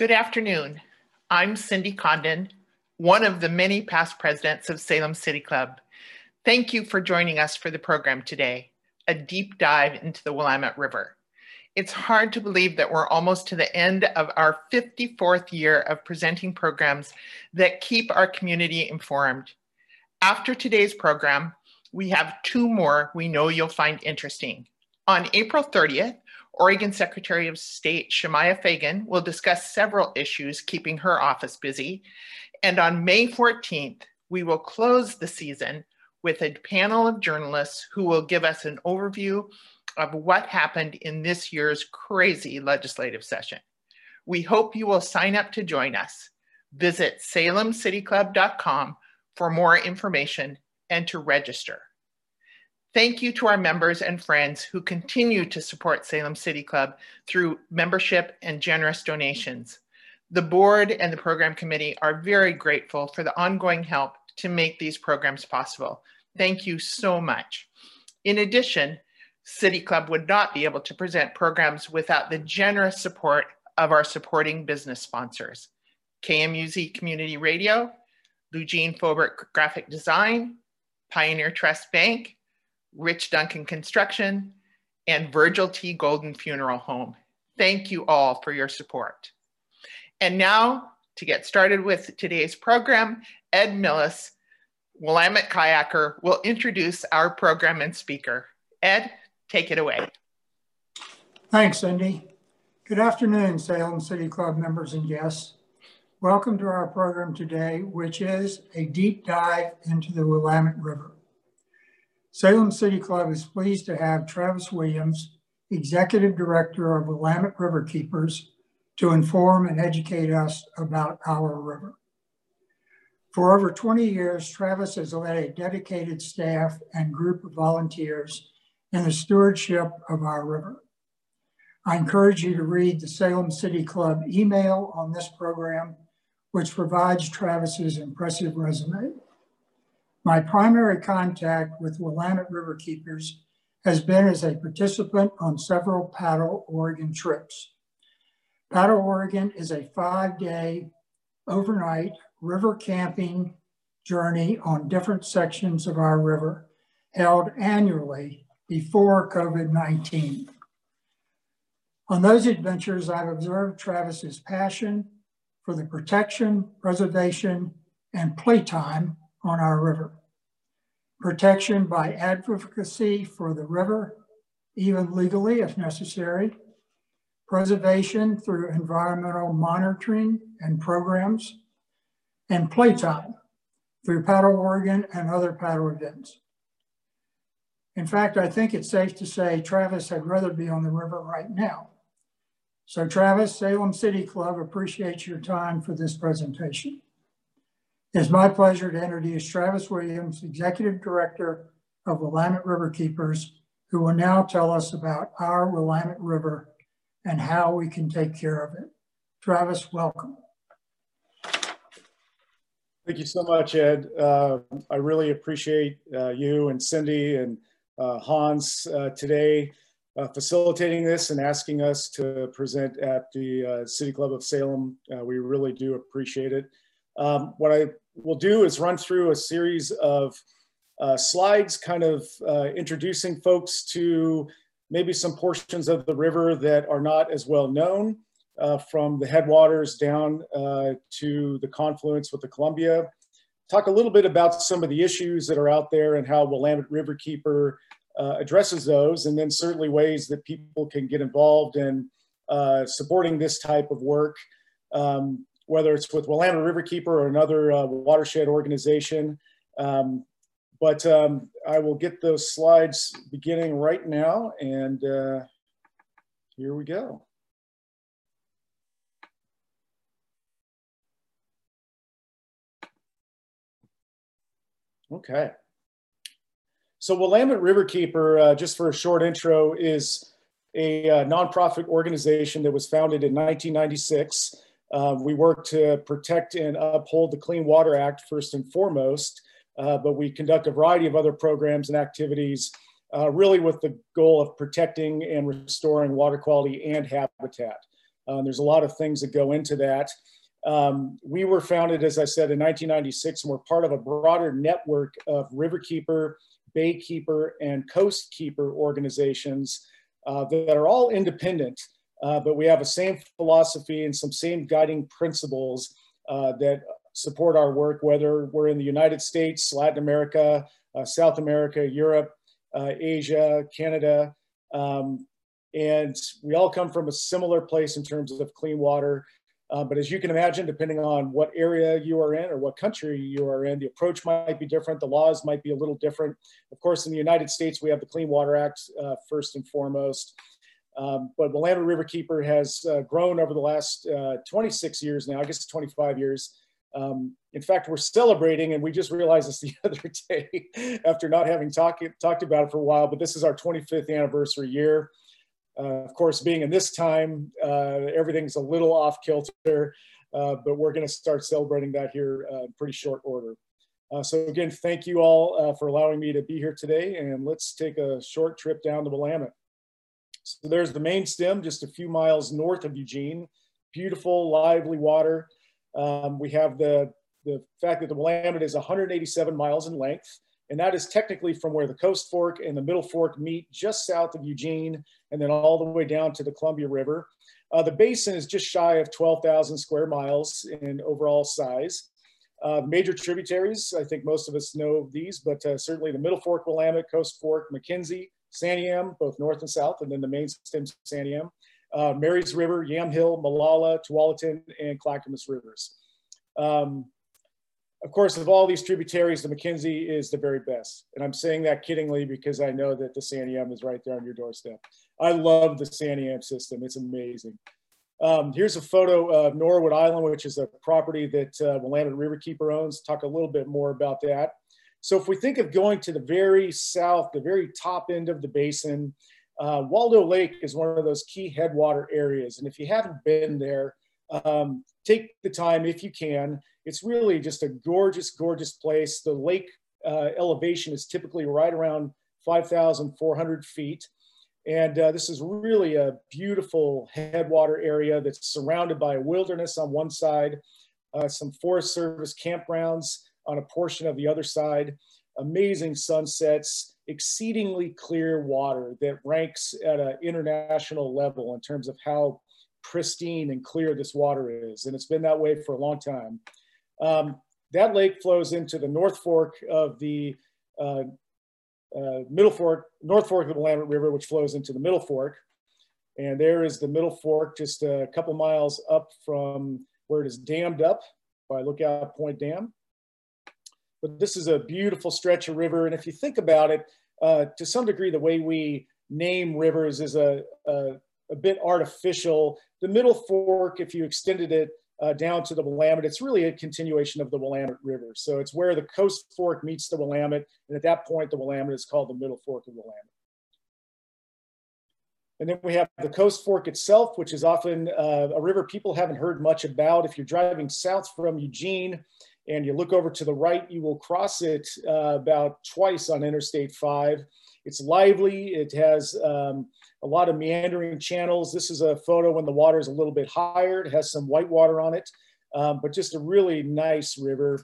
Good afternoon. I'm Cindy Condon, one of the many past presidents of Salem City Club. Thank you for joining us for the program today, a deep dive into the Willamette River. It's hard to believe that we're almost to the end of our 54th year of presenting programs that keep our community informed. After today's program, we have two more we know you'll find interesting. On April 30th, Oregon Secretary of State Shemia Fagan will discuss several issues keeping her office busy. And on May 14th, we will close the season with a panel of journalists who will give us an overview of what happened in this year's crazy legislative session. We hope you will sign up to join us. Visit salemcityclub.com for more information and to register. Thank you to our members and friends who continue to support Salem City Club through membership and generous donations. The board and the program committee are very grateful for the ongoing help to make these programs possible. Thank you so much. In addition, City Club would not be able to present programs without the generous support of our supporting business sponsors. KMUZ Community Radio, Lugene Fobert Graphic Design, Pioneer Trust Bank, Rich Duncan Construction, and Virgil T. Golden Funeral Home. Thank you all for your support. And now, to get started with today's program, Ed Millis, Willamette kayaker, will introduce our program and speaker. Ed, take it away. Thanks, Cindy. Good afternoon, Salem City Club members and guests. Welcome to our program today, which is a deep dive into the Willamette River. Salem City Club is pleased to have Travis Williams, Executive Director of Willamette River Keepers, to inform and educate us about our river. For over 20 years, Travis has led a dedicated staff and group of volunteers in the stewardship of our river. I encourage you to read the Salem City Club email on this program, which provides Travis's impressive resume. My primary contact with Willamette River Keepers has been as a participant on several Paddle Oregon trips. Paddle Oregon is a five day overnight river camping journey on different sections of our river held annually before COVID-19. On those adventures, I've observed Travis's passion for the protection, preservation, and playtime on our river. Protection by advocacy for the river, even legally if necessary. Preservation through environmental monitoring and programs. And playtime through Paddle Oregon and other paddle events. In fact, I think it's safe to say Travis had rather be on the river right now. So Travis, Salem City Club appreciates your time for this presentation. It's my pleasure to introduce Travis Williams, Executive Director of Willamette River Keepers, who will now tell us about our Willamette River and how we can take care of it. Travis, welcome. Thank you so much, Ed. Uh, I really appreciate uh, you and Cindy and uh, Hans uh, today uh, facilitating this and asking us to present at the uh, City Club of Salem. we really do appreciate it. Um, what I will do is run through a series of uh, slides kind of uh, introducing folks to maybe some portions of the river that are not as well known uh, from the headwaters down uh, to the confluence with the Columbia. Talk a little bit about some of the issues that are out there and how Willamette Riverkeeper uh, addresses those, and then certainly ways that people can get involved in uh, supporting this type of work. Um, whether it's with Willamette Riverkeeper or another uh, watershed organization. Um, but um, I will get those slides beginning right now and uh, here we go. Okay. So Willamette Riverkeeper, uh, just for a short intro, is a uh, nonprofit organization that was founded in 1996 uh, we work to protect and uphold the Clean Water Act first and foremost, uh, but we conduct a variety of other programs and activities uh, really with the goal of protecting and restoring water quality and habitat. Um, there's a lot of things that go into that. Um, we were founded, as I said, in 1996, and we're part of a broader network of riverkeeper, baykeeper, and coastkeeper organizations uh, that are all independent, uh, but we have a same philosophy and some same guiding principles uh, that support our work, whether we're in the United States, Latin America, uh, South America, Europe, uh, Asia, Canada. Um, and we all come from a similar place in terms of clean water. Uh, but as you can imagine, depending on what area you are in or what country you are in, the approach might be different. The laws might be a little different. Of course, in the United States, we have the Clean Water Act uh, first and foremost. Um, but Willamette Riverkeeper has uh, grown over the last uh, 26 years now, I guess 25 years. Um, in fact, we're celebrating, and we just realized this the other day after not having talk, talked about it for a while, but this is our 25th anniversary year. Uh, of course, being in this time, uh, everything's a little off kilter, uh, but we're going to start celebrating that here uh, in pretty short order. So again, thank you all for allowing me to be here today, and let's take a short trip down to Willamette. So there's the main stem, just a few miles north of Eugene. Beautiful, lively water. Um, we have the, the fact that the Willamette is 187 miles in length, and that is technically from where the Coast Fork and the Middle Fork meet just south of Eugene, and then all the way down to the Columbia River. Uh, the basin is just shy of 12,000 square miles in overall size. Uh, major tributaries, I think most of us know these, but uh, certainly the Middle Fork, Willamette, Coast Fork, McKenzie, Santiam, both north and south, and then the main stem Santiam uh, Marys River, Yamhill, Molalla, Tualatin, and Clackamas Rivers. Um, of course, of all these tributaries, the McKenzie is the very best. And I'm saying that kiddingly because I know that the Santiam is right there on your doorstep. I love the Santiam system. It's amazing. Um, here's a photo of Norwood Island, which is a property that uh, Willamette Riverkeeper owns. Talk a little bit more about that. So if we think of going to the very south, the very top end of the basin, uh, Waldo Lake is one of those key headwater areas. And if you haven't been there, um, take the time if you can. It's really just a gorgeous, gorgeous place. The lake uh, elevation is typically right around 5,400 feet. And uh, this is really a beautiful headwater area that's surrounded by a wilderness on one side, uh, some Forest Service campgrounds on a portion of the other side, amazing sunsets, exceedingly clear water that ranks at an international level in terms of how pristine and clear this water is. And it's been that way for a long time. Um, that lake flows into the North Fork of the uh, uh, Middle Fork, North Fork of the Willamette River, which flows into the Middle Fork. And there is the Middle Fork, just a couple miles up from where it is dammed up by Lookout Point Dam. But this is a beautiful stretch of river. And if you think about it, uh, to some degree, the way we name rivers is a, a, a, bit artificial. The Middle Fork, if you extended it uh, down to the Willamette, it's really a continuation of the Willamette River. So it's where the Coast Fork meets the Willamette. And at that point, the Willamette is called the Middle Fork of the Willamette. And then we have the Coast Fork itself, which is often uh, a river people haven't heard much about. If you're driving south from Eugene, and you look over to the right, you will cross it uh, about twice on Interstate 5. It's lively, it has um, a lot of meandering channels. This is a photo when the water is a little bit higher. It has some white water on it, um, but just a really nice river.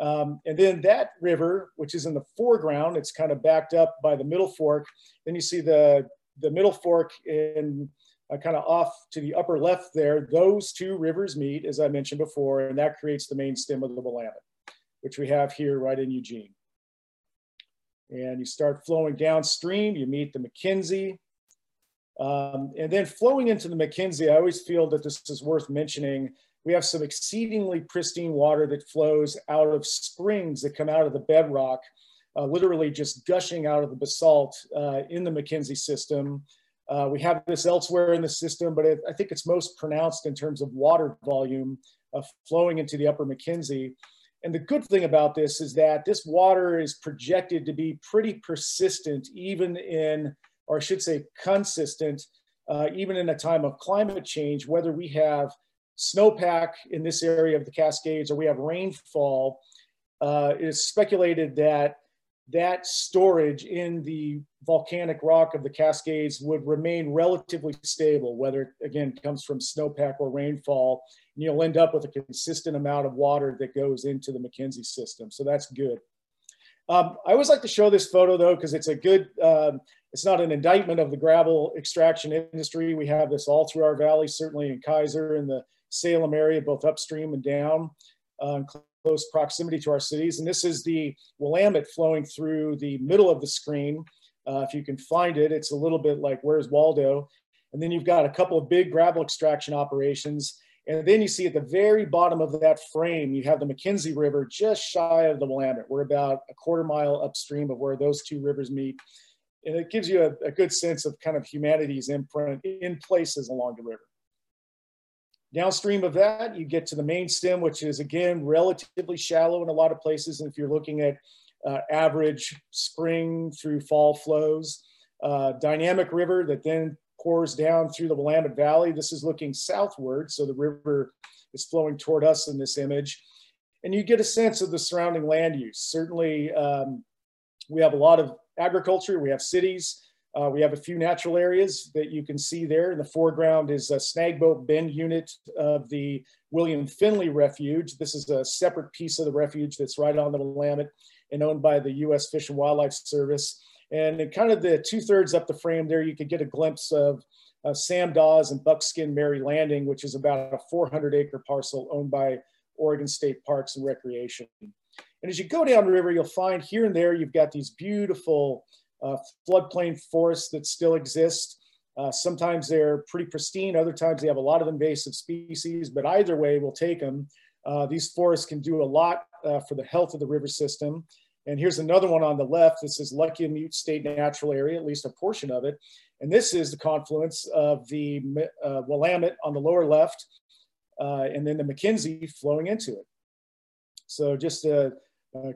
Um, and then that river, which is in the foreground, it's kind of backed up by the middle fork. Then you see the, the middle fork in uh, kind of off to the upper left there, those two rivers meet, as I mentioned before, and that creates the main stem of the Willamette, which we have here right in Eugene. And you start flowing downstream, you meet the McKenzie. Um, and then flowing into the McKenzie, I always feel that this is worth mentioning. We have some exceedingly pristine water that flows out of springs that come out of the bedrock, uh, literally just gushing out of the basalt uh, in the McKenzie system. Uh, we have this elsewhere in the system, but it, I think it's most pronounced in terms of water volume uh, flowing into the upper McKenzie. And the good thing about this is that this water is projected to be pretty persistent, even in, or I should say consistent, uh, even in a time of climate change, whether we have snowpack in this area of the Cascades or we have rainfall, uh, it is speculated that that storage in the volcanic rock of the Cascades would remain relatively stable, whether it again comes from snowpack or rainfall, and you'll end up with a consistent amount of water that goes into the McKenzie system. So that's good. Um, I always like to show this photo though, because it's a good, um, it's not an indictment of the gravel extraction industry. We have this all through our valley, certainly in Keizer and the Salem area, both upstream and down. Uh, close proximity to our cities. And this is the Willamette flowing through the middle of the screen. Uh, if you can find it, it's a little bit like Where's Waldo? And then you've got a couple of big gravel extraction operations. And then you see at the very bottom of that frame, you have the McKenzie River just shy of the Willamette. We're about a quarter mile upstream of where those two rivers meet. And it gives you a, a good sense of kind of humanity's imprint in places along the river. Downstream of that, you get to the main stem, which is again relatively shallow in a lot of places. And if you're looking at uh, average spring through fall flows, uh, dynamic river that then pours down through the Willamette Valley. This is looking southward, so the river is flowing toward us in this image. And you get a sense of the surrounding land use. Certainly, um, we have a lot of agriculture, we have cities, uh, we have a few natural areas that you can see there. In the foreground is a Snagboat Bend unit of the William Finley Refuge. This is a separate piece of the refuge that's right on the Willamette and owned by the U.S. Fish and Wildlife Service. And in kind of the two thirds up the frame there, you could get a glimpse of uh, Sam Daws and Buckskin Mary Landing, which is about a 400 acre parcel owned by Oregon State Parks and Recreation. And as you go down the river, you'll find here and there, you've got these beautiful uh, floodplain forests that still exist. Uh, sometimes they're pretty pristine, other times they have a lot of invasive species, but either way, we'll take them. Uh, these forests can do a lot uh, for the health of the river system. And here's another one on the left. This is Luckiamute State Natural Area, at least a portion of it. And this is the confluence of the uh, Willamette on the lower left, uh, and then the McKenzie flowing into it. So just a,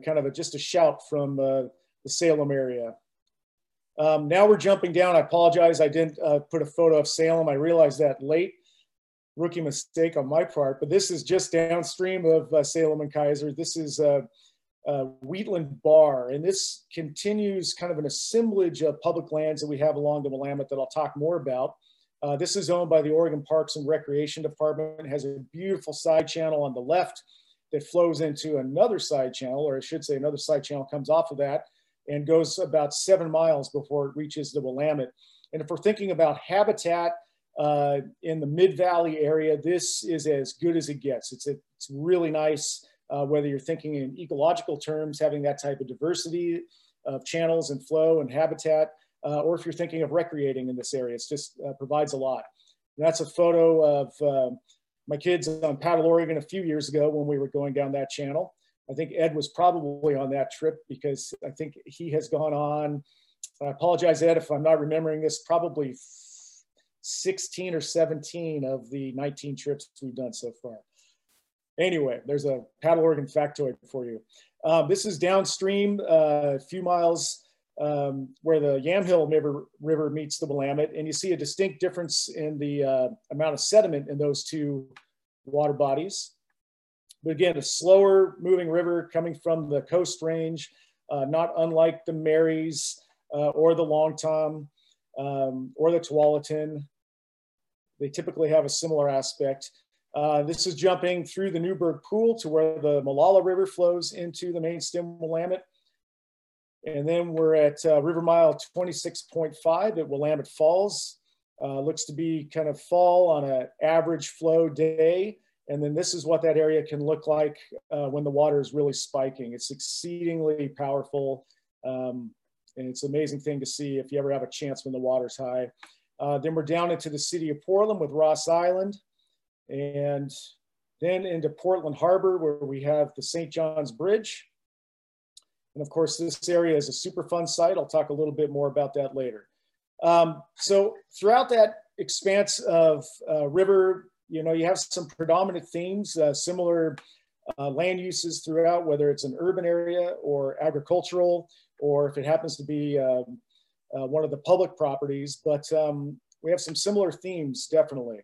kind of a, just a shout from the Salem area. Um, now we're jumping down. I apologize. I didn't uh, put a photo of Salem. I realized that late. Rookie mistake on my part, but this is just downstream of uh, Salem and Keizer. This is uh, uh, Wheatland Bar, and this continues kind of an assemblage of public lands that we have along the Willamette that I'll talk more about. Uh, this is owned by the Oregon Parks and Recreation Department. It has a beautiful side channel on the left that flows into another side channel, or I should say another side channel comes off of that and goes about seven miles before it reaches the Willamette. And if we're thinking about habitat uh, in the Mid-Valley area, this is as good as it gets. It's, a, it's really nice, uh, whether you're thinking in ecological terms, having that type of diversity of channels and flow and habitat, uh, or if you're thinking of recreating in this area, it just uh, provides a lot. And that's a photo of uh, my kids on Paddle Oregon a few years ago when we were going down that channel. I think Ed was probably on that trip because I think he has gone on. I apologize, Ed, if I'm not remembering this, probably 16 or 17 of the 19 trips we've done so far. Anyway, there's a Paddle Oregon factoid for you. Um, this is downstream, uh, a few miles um, where the Yamhill River, River, meets the Willamette, and you see a distinct difference in the uh, amount of sediment in those two water bodies. But again, a slower moving river coming from the coast range, uh, not unlike the Marys uh, or the Long Tom um, or the Tualatin. They typically have a similar aspect. Uh, this is jumping through the Newberg Pool to where the Molalla River flows into the main stem Willamette. And then we're at uh, River Mile 26.5 at Willamette Falls. Uh, looks to be kind of fall on an average flow day. And then this is what that area can look like uh, when the water is really spiking. It's exceedingly powerful. Um, and it's an amazing thing to see if you ever have a chance when the water's high. Uh, then we're down into the city of Portland with Ross Island. And then into Portland Harbor where we have the St. John's Bridge. And of course, this area is a super fun site. I'll talk a little bit more about that later. Um, so throughout that expanse of uh, river you know, you have some predominant themes, uh, similar uh, land uses throughout, whether it's an urban area or agricultural, or if it happens to be um, uh, one of the public properties. But um, we have some similar themes, definitely.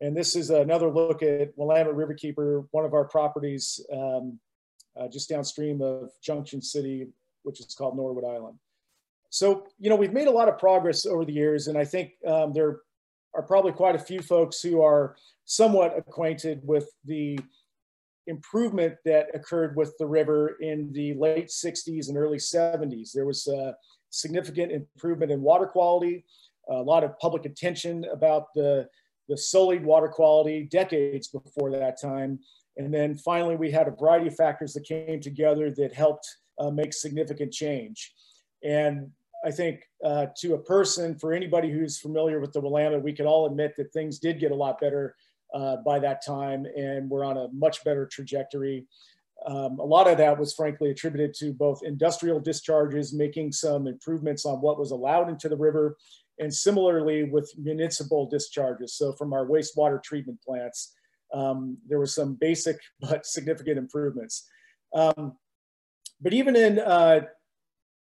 And this is another look at Willamette Riverkeeper, one of our properties um, uh, just downstream of Junction City which is called Norwood Island. So, you know, we've made a lot of progress over the years, and I think um, there are probably quite a few folks who are somewhat acquainted with the improvement that occurred with the river in the late 60s and early 70s. There was a significant improvement in water quality, a lot of public attention about the, the sullied water quality decades before that time. And then finally, we had a variety of factors that came together that helped uh, make significant change. And I think uh, to a person, for anybody who's familiar with the Willamette, we can all admit that things did get a lot better uh, by that time and we're on a much better trajectory. Um, a lot of that was frankly attributed to both industrial discharges, making some improvements on what was allowed into the river, and similarly with municipal discharges. So from our wastewater treatment plants, um, there were some basic but significant improvements. Um, but even in uh,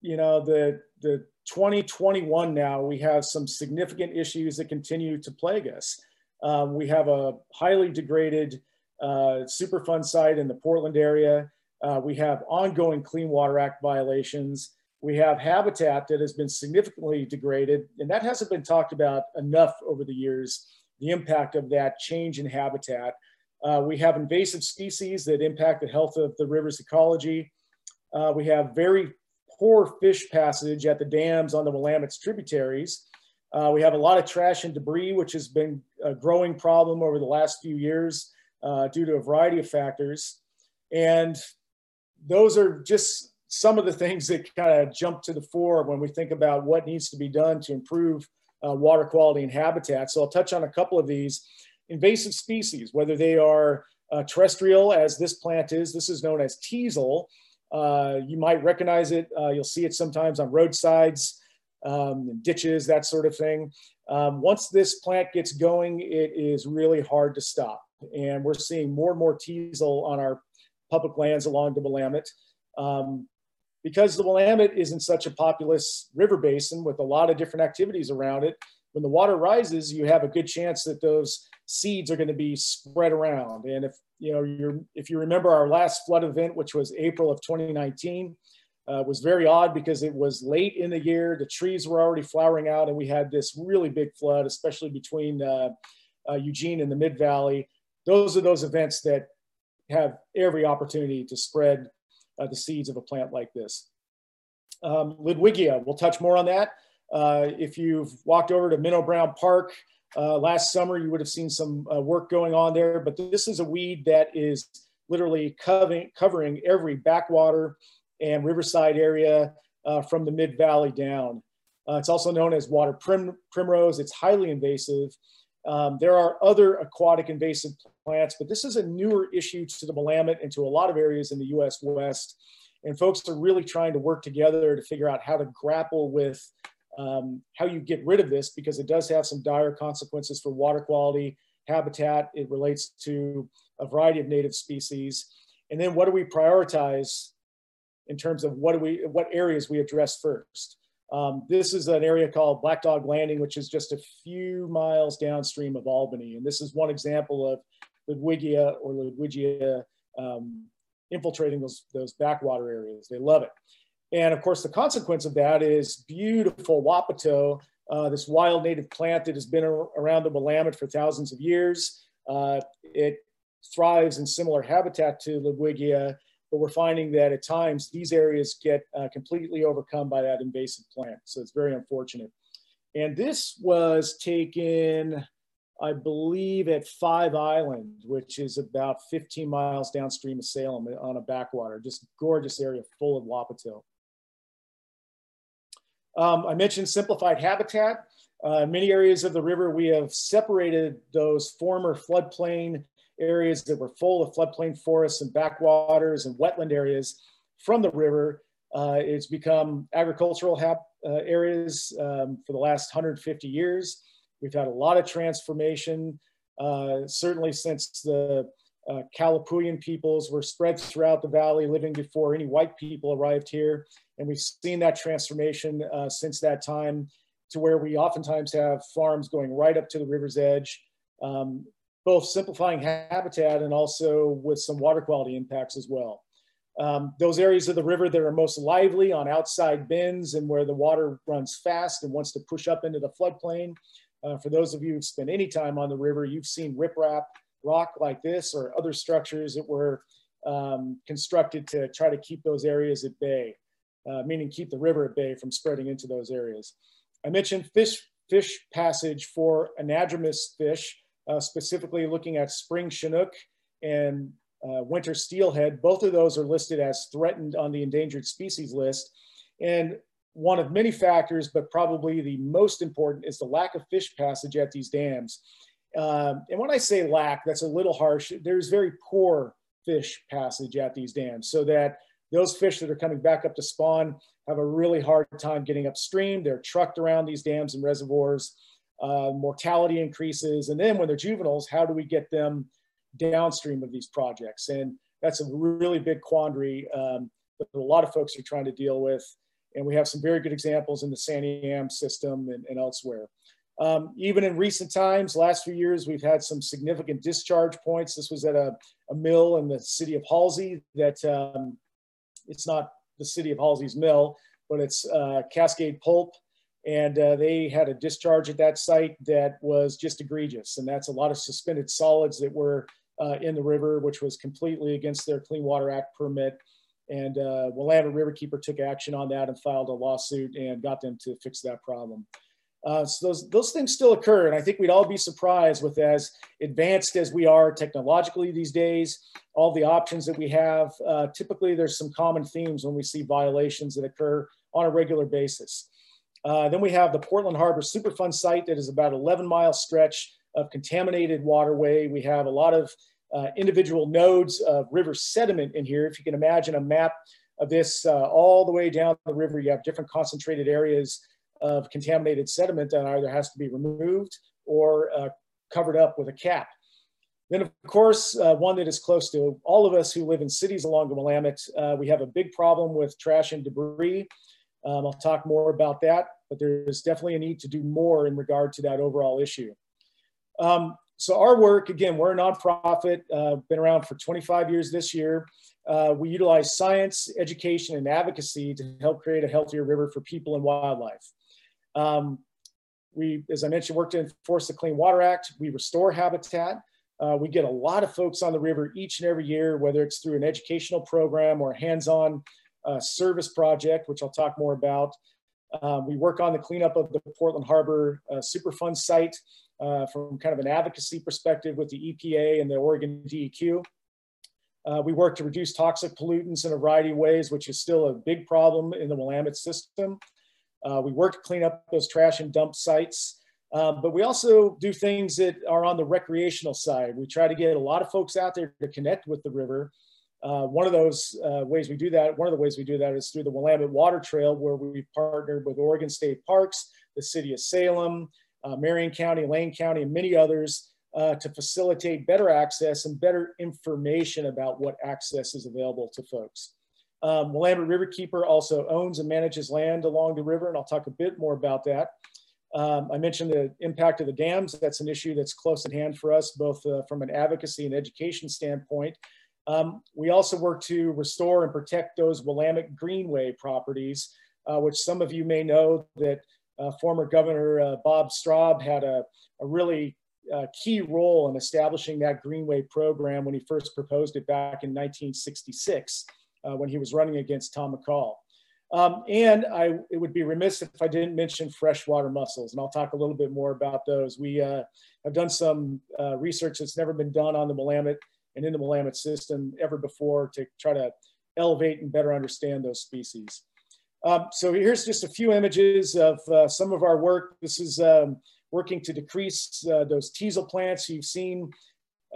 you know, the, the 2021 now, we have some significant issues that continue to plague us. Um, we have a highly degraded uh, Superfund site in the Portland area. Uh, we have ongoing Clean Water Act violations. We have habitat that has been significantly degraded, and that hasn't been talked about enough over the years, the impact of that change in habitat. Uh, we have invasive species that impact the health of the river's ecology. Uh, we have very poor fish passage at the dams on the Willamette's tributaries. Uh, we have a lot of trash and debris, which has been a growing problem over the last few years uh, due to a variety of factors. And those are just some of the things that kind of jump to the fore when we think about what needs to be done to improve uh, water quality and habitat. So I'll touch on a couple of these. Invasive species, whether they are uh, terrestrial, as this plant is, this is known as teasel, uh, you might recognize it. Uh, you'll see it sometimes on roadsides, um, ditches, that sort of thing. Um, once this plant gets going, it is really hard to stop. And we're seeing more and more teasel on our public lands along the Willamette. Um, because the Willamette is in such a populous river basin with a lot of different activities around it, when the water rises, you have a good chance that those seeds are going to be spread around. And if you know, you're, if you remember our last flood event, which was April of 2019, uh, was very odd because it was late in the year. The trees were already flowering out, and we had this really big flood, especially between uh, uh, Eugene and the Mid Valley. Those are those events that have every opportunity to spread uh, the seeds of a plant like this. Um, Ludwigia, we'll touch more on that. Uh, if you've walked over to Minto Brown Park, uh, last summer, you would have seen some work going on there, but this is a weed that is literally covering, covering every backwater and riverside area uh, from the mid valley down. Uh, it's also known as water prim primrose. It's highly invasive. Um, there are other aquatic invasive plants, but this is a newer issue to the Willamette and to a lot of areas in the US West. And folks are really trying to work together to figure out how to grapple with um, how you get rid of this because it does have some dire consequences for water quality, habitat. It relates to a variety of native species. And then what do we prioritize in terms of what do we, what areas we address first? Um, this is an area called Black Dog Landing, which is just a few miles downstream of Albany. And this is one example of Ludwigia or Ludwigia um, infiltrating those, those backwater areas. They love it. And of course, the consequence of that is beautiful Wapato, uh, this wild native plant that has been around the Willamette for thousands of years. Uh, it thrives in similar habitat to Ludwigia, but we're finding that at times these areas get uh, completely overcome by that invasive plant. So it's very unfortunate. And this was taken, I believe, at Five Island, which is about 15 miles downstream of Salem on a backwater, just gorgeous area full of Wapato. Um, I mentioned simplified habitat. Uh, many areas of the river, we have separated those former floodplain areas that were full of floodplain forests and backwaters and wetland areas from the river. Uh, it's become agricultural uh, areas um, for the last 150 years. We've had a lot of transformation, uh, certainly since the uh, Kalapuyan peoples were spread throughout the valley, living before any white people arrived here. And we've seen that transformation uh, since that time to where we oftentimes have farms going right up to the river's edge, um, both simplifying habitat and also with some water quality impacts as well. Um, those areas of the river that are most lively on outside bends and where the water runs fast and wants to push up into the floodplain. Uh, for those of you who've spent any time on the river, you've seen riprap rock like this or other structures that were um, constructed to try to keep those areas at bay, uh, meaning keep the river at bay from spreading into those areas. I mentioned fish, fish passage for anadromous fish, uh, specifically looking at spring chinook and uh, winter steelhead. Both of those are listed as threatened on the endangered species list. And one of many factors, but probably the most important, is the lack of fish passage at these dams. Um, and when I say lack, that's a little harsh. There's very poor fish passage at these dams so that those fish that are coming back up to spawn have a really hard time getting upstream. They're trucked around these dams and reservoirs. Uh, mortality increases. And then when they're juveniles, how do we get them downstream of these projects. And that's a really big quandary um, that a lot of folks are trying to deal with. And we have some very good examples in the Santiam system and, and elsewhere. Um, even in recent times, last few years, we've had some significant discharge points. This was at a, a mill in the city of Halsey that um, it's not the city of Halsey's mill, but it's uh, Cascade Pulp and uh, they had a discharge at that site that was just egregious. And that's a lot of suspended solids that were uh, in the river, which was completely against their Clean Water Act permit. And uh, Willamette Riverkeeper took action on that and filed a lawsuit and got them to fix that problem. Uh, so those, those things still occur. And I think we'd all be surprised with as advanced as we are technologically these days, all the options that we have, uh, typically there's some common themes when we see violations that occur on a regular basis. Uh, then we have the Portland Harbor Superfund site that is about 11 mile stretch of contaminated waterway. We have a lot of uh, individual nodes of river sediment in here. If you can imagine a map of this uh, all the way down the river, you have different concentrated areas of contaminated sediment that either has to be removed or uh, covered up with a cap. Then, of course, uh, one that is close to all of us who live in cities along the Willamette, uh, we have a big problem with trash and debris. Um, I'll talk more about that, but there's definitely a need to do more in regard to that overall issue. Um, so our work, again, we're a nonprofit, uh, been around for 25 years this year. Uh, we utilize science, education, and advocacy to help create a healthier river for people and wildlife. Um, we, as I mentioned, work to enforce the Clean Water Act. We restore habitat. Uh, we get a lot of folks on the river each and every year, whether it's through an educational program or a hands-on uh, service project, which I'll talk more about. Um, we work on the cleanup of the Portland Harbor uh, Superfund site uh, from kind of an advocacy perspective with the EPA and the Oregon DEQ. Uh, we work to reduce toxic pollutants in a variety of ways, which is still a big problem in the Willamette system. Uh, we work to clean up those trash and dump sites, um, but we also do things that are on the recreational side. We try to get a lot of folks out there to connect with the river. Uh, one of those uh, ways we do that, one of the ways we do that is through the Willamette Water Trail, where we've partnered with Oregon State Parks, the city of Salem, uh, Marion County, Lane County, and many others uh, to facilitate better access and better information about what access is available to folks. Um, Willamette Riverkeeper also owns and manages land along the river, and I'll talk a bit more about that. Um, I mentioned the impact of the dams. That's an issue that's close at hand for us, both uh, from an advocacy and education standpoint. Um, we also work to restore and protect those Willamette Greenway properties, uh, which some of you may know that uh, former Governor uh, Bob Straub had a, a really uh, key role in establishing that Greenway program when he first proposed it back in 1966 uh, when he was running against Tom McCall. Um, and I, it would be remiss if I didn't mention freshwater mussels, and I'll talk a little bit more about those. We uh, have done some research that's never been done on the Willamette and in the Willamette system ever before to try to elevate and better understand those species. Um, so here's just a few images of uh, some of our work. This is um, working to decrease uh, those teasel plants. You've seen,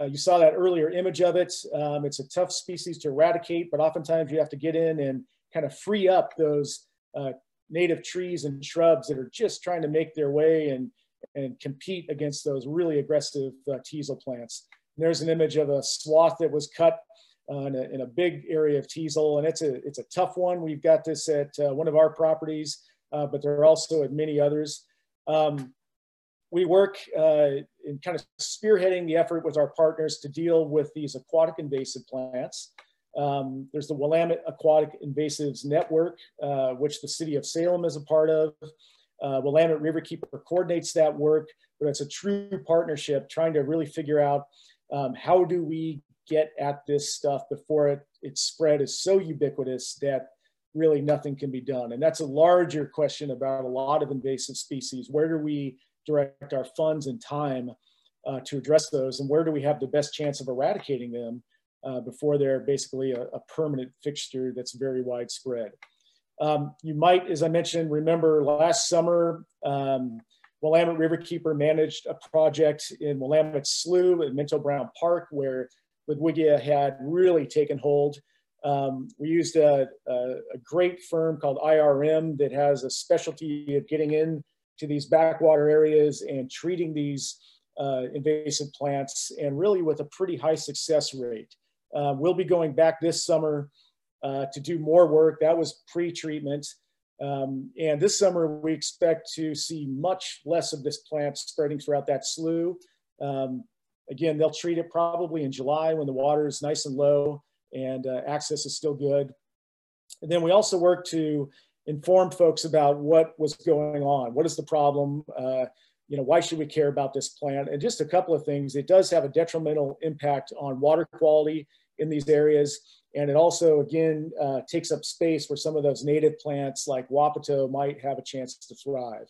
uh, you saw that earlier image of it. Um, it's a tough species to eradicate, but oftentimes you have to get in and kind of free up those uh, native trees and shrubs that are just trying to make their way and, and compete against those really aggressive uh, teasel plants. There's an image of a swath that was cut uh, in, a, in, a, big area of teasel, and it's a it's a tough one. We've got this at uh, one of our properties, uh, but there are also at many others. Um, we work uh, in kind of spearheading the effort with our partners to deal with these aquatic invasive plants. Um, there's the Willamette Aquatic Invasives Network, uh, which the city of Salem is a part of. Uh, Willamette Riverkeeper coordinates that work, but it's a true partnership trying to really figure out um, how do we get at this stuff before it, its spread is so ubiquitous that really nothing can be done. And that's a larger question about a lot of invasive species. Where do we direct our funds and time uh, to address those? And where do we have the best chance of eradicating them uh, before they're basically a, a, permanent fixture that's very widespread? Um, you might, as I mentioned, remember last summer, um, Willamette Riverkeeper managed a project in Willamette Slough at Minto Brown Park where Ludwigia had really taken hold. Um, we used a, a, a, great firm called IRM that has a specialty of getting in to these backwater areas and treating these uh, invasive plants and really with a pretty high success rate. Uh, we'll be going back this summer uh, to do more work. That was pre-treatment. Um, and this summer we expect to see much less of this plant spreading throughout that slough. Um, again, they'll treat it probably in July when the water is nice and low and uh, access is still good. And then we also work to inform folks about what was going on. What is the problem? Uh, you know, why should we care about this plant? And just a couple of things. It does have a detrimental impact on water quality in these areas. And it also, again, uh, takes up space where some of those native plants like Wapato might have a chance to thrive.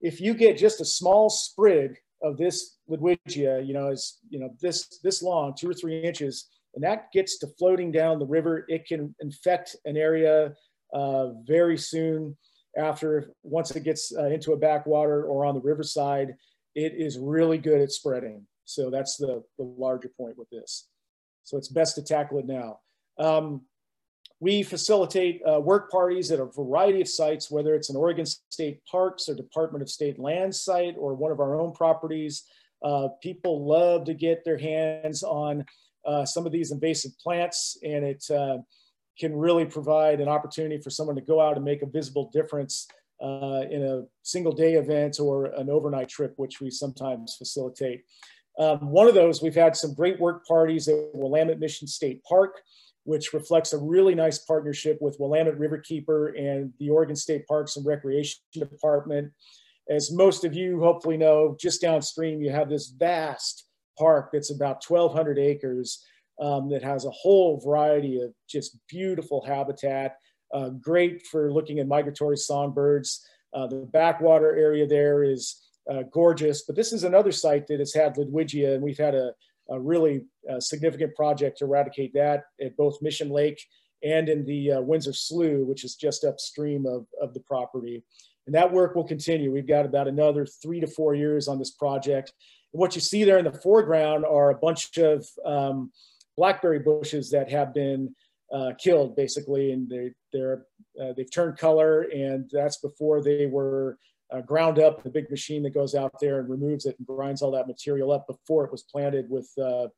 If you get just a small sprig of this Ludwigia, you know, is, you know, this, this long, two or three inches, and that gets to floating down the river, it can infect an area uh, very soon after, once it gets uh, into a backwater or on the riverside, it is really good at spreading. So that's the, the larger point with this. So it's best to tackle it now. Um, we facilitate uh, work parties at a variety of sites, whether it's an Oregon State Parks or Department of State Land site or one of our own properties. Uh, people love to get their hands on uh, some of these invasive plants and it uh, can really provide an opportunity for someone to go out and make a visible difference uh, in a single day event or an overnight trip, which we sometimes facilitate. Um, one of those, we've had some great work parties at Willamette Mission State Park, which reflects a really nice partnership with Willamette Riverkeeper and the Oregon State Parks and Recreation Department. As most of you hopefully know, just downstream, you have this vast park that's about 1,200 acres um, that has a whole variety of just beautiful habitat, uh, great for looking at migratory songbirds. Uh, the backwater area there is uh, gorgeous, but this is another site that has had Ludwigia, and we've had a, a really uh, significant project to eradicate that at both Mission Lake and in the uh, Windsor Slough, which is just upstream of, of the property. And that work will continue. We've got about another three to four years on this project what you see there in the foreground are a bunch of um, blackberry bushes that have been uh, killed basically, and they, they're, uh, they've turned color and that's before they were uh, ground up, the big machine that goes out there and removes it and grinds all that material up before it was planted with uh,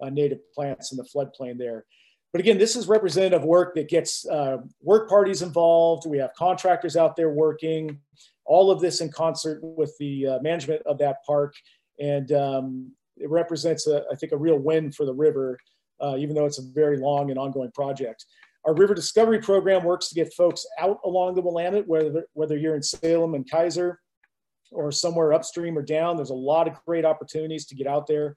uh, native plants in the floodplain there. But again, this is representative work that gets uh, work parties involved. We have contractors out there working, all of this in concert with the management of that park and um, it represents, a, I think, a real win for the river, uh, even though it's a very long and ongoing project. Our river discovery program works to get folks out along the Willamette, whether, whether you're in Salem and Keizer or somewhere upstream or down. There's a lot of great opportunities to get out there.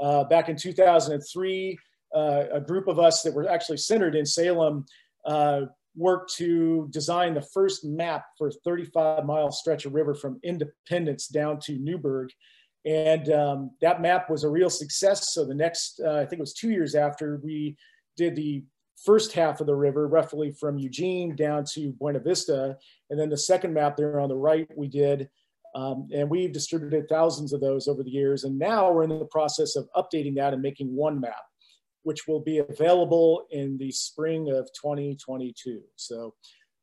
Uh, back in 2003, uh, a group of us that were actually centered in Salem uh, worked to design the first map for a 35 mile stretch of river from Independence down to Newberg. And um, that map was a real success. So the next, uh, I think it was two years after, we did the first half of the river, roughly from Eugene down to Buena Vista. And then the second map there on the right, we did. Um, and we've distributed thousands of those over the years. And now we're in the process of updating that and making one map, which will be available in the spring of 2022. So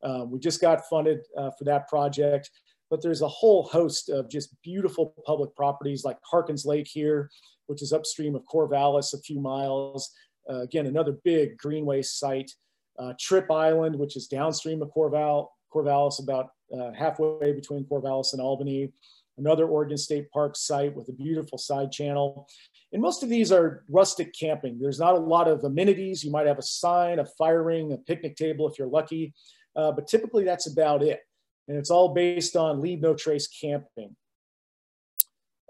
um, we just got funded uh, for that project but there's a whole host of just beautiful public properties like Harkins Lake here, which is upstream of Corvallis a few miles. Uh, again, another big greenway site. Uh, Tripp Island, which is downstream of Corval, Corvallis, about uh, halfway between Corvallis and Albany. another Oregon State Park site with a beautiful side channel. And most of these are rustic camping. There's not a lot of amenities. You might have a sign, a fire ring, a picnic table if you're lucky, uh, but typically that's about it. And it's all based on leave no trace camping.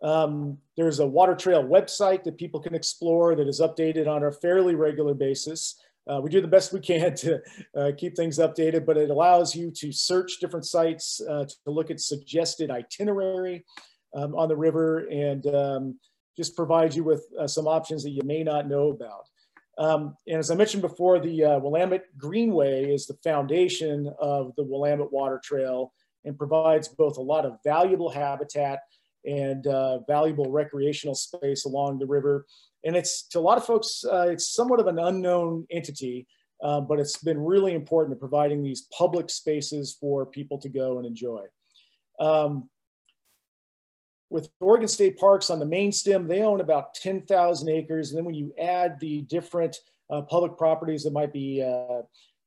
Um, there's a water trail website that people can explore that is updated on a fairly regular basis. Uh, we do the best we can to uh, keep things updated, but it allows you to search different sites uh, to look at suggested itinerary um, on the river and um, just provides you with uh, some options that you may not know about. Um, and as I mentioned before, the uh, Willamette Greenway is the foundation of the Willamette Water Trail and provides both a lot of valuable habitat and uh, valuable recreational space along the river. And it's to a lot of folks, uh, it's somewhat of an unknown entity, uh, but it's been really important in providing these public spaces for people to go and enjoy. Um, with Oregon State Parks on the main stem, they own about 10,000 acres. And then when you add the different uh, public properties that might be uh,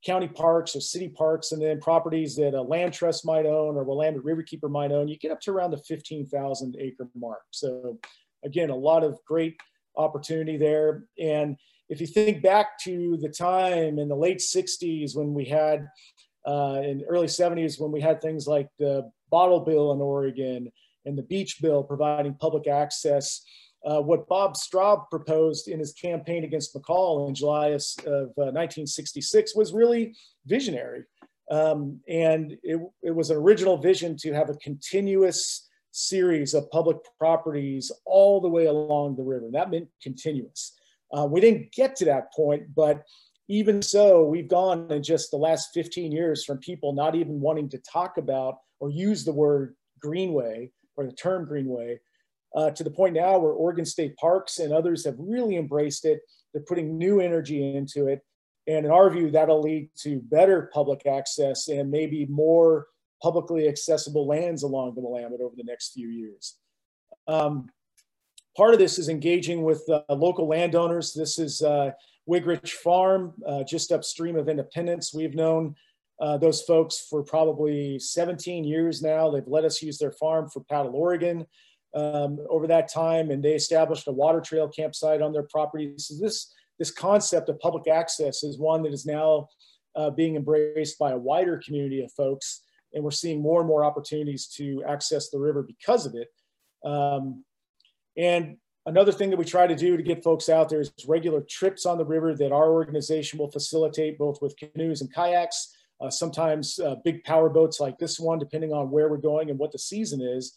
county parks or city parks, and then properties that a land trust might own or Willamette Riverkeeper might own, you get up to around the 15,000 acre mark. So again, a lot of great opportunity there. And if you think back to the time in the late 60s when we had, uh, in early 70s when we had things like the bottle bill in Oregon, and the Beach Bill providing public access. Uh, what Bob Straub proposed in his campaign against McCall in July of, uh, 1966 was really visionary. Um, and it, it was an original vision to have a continuous series of public properties all the way along the river. And That meant continuous. Uh, we didn't get to that point, but even so, we've gone in just the last 15 years from people not even wanting to talk about or use the word greenway or the term Greenway, uh, to the point now where Oregon State Parks and others have really embraced it. They're putting new energy into it. And in our view, that'll lead to better public access and maybe more publicly accessible lands along the Willamette over the next few years. Um, part of this is engaging with uh, local landowners. This is uh, Farm, uh, just upstream of Independence. We've known uh, those folks for probably 17 years now. They've let us use their farm for Paddle Oregon um, over that time, and they established a water trail campsite on their property. So this, this concept of public access is one that is now uh, being embraced by a wider community of folks, and we're seeing more and more opportunities to access the river because of it. Um, and another thing that we try to do to get folks out there is regular trips on the river that our organization will facilitate both with canoes and kayaks uh, sometimes uh, big power boats like this one, depending on where we're going and what the season is.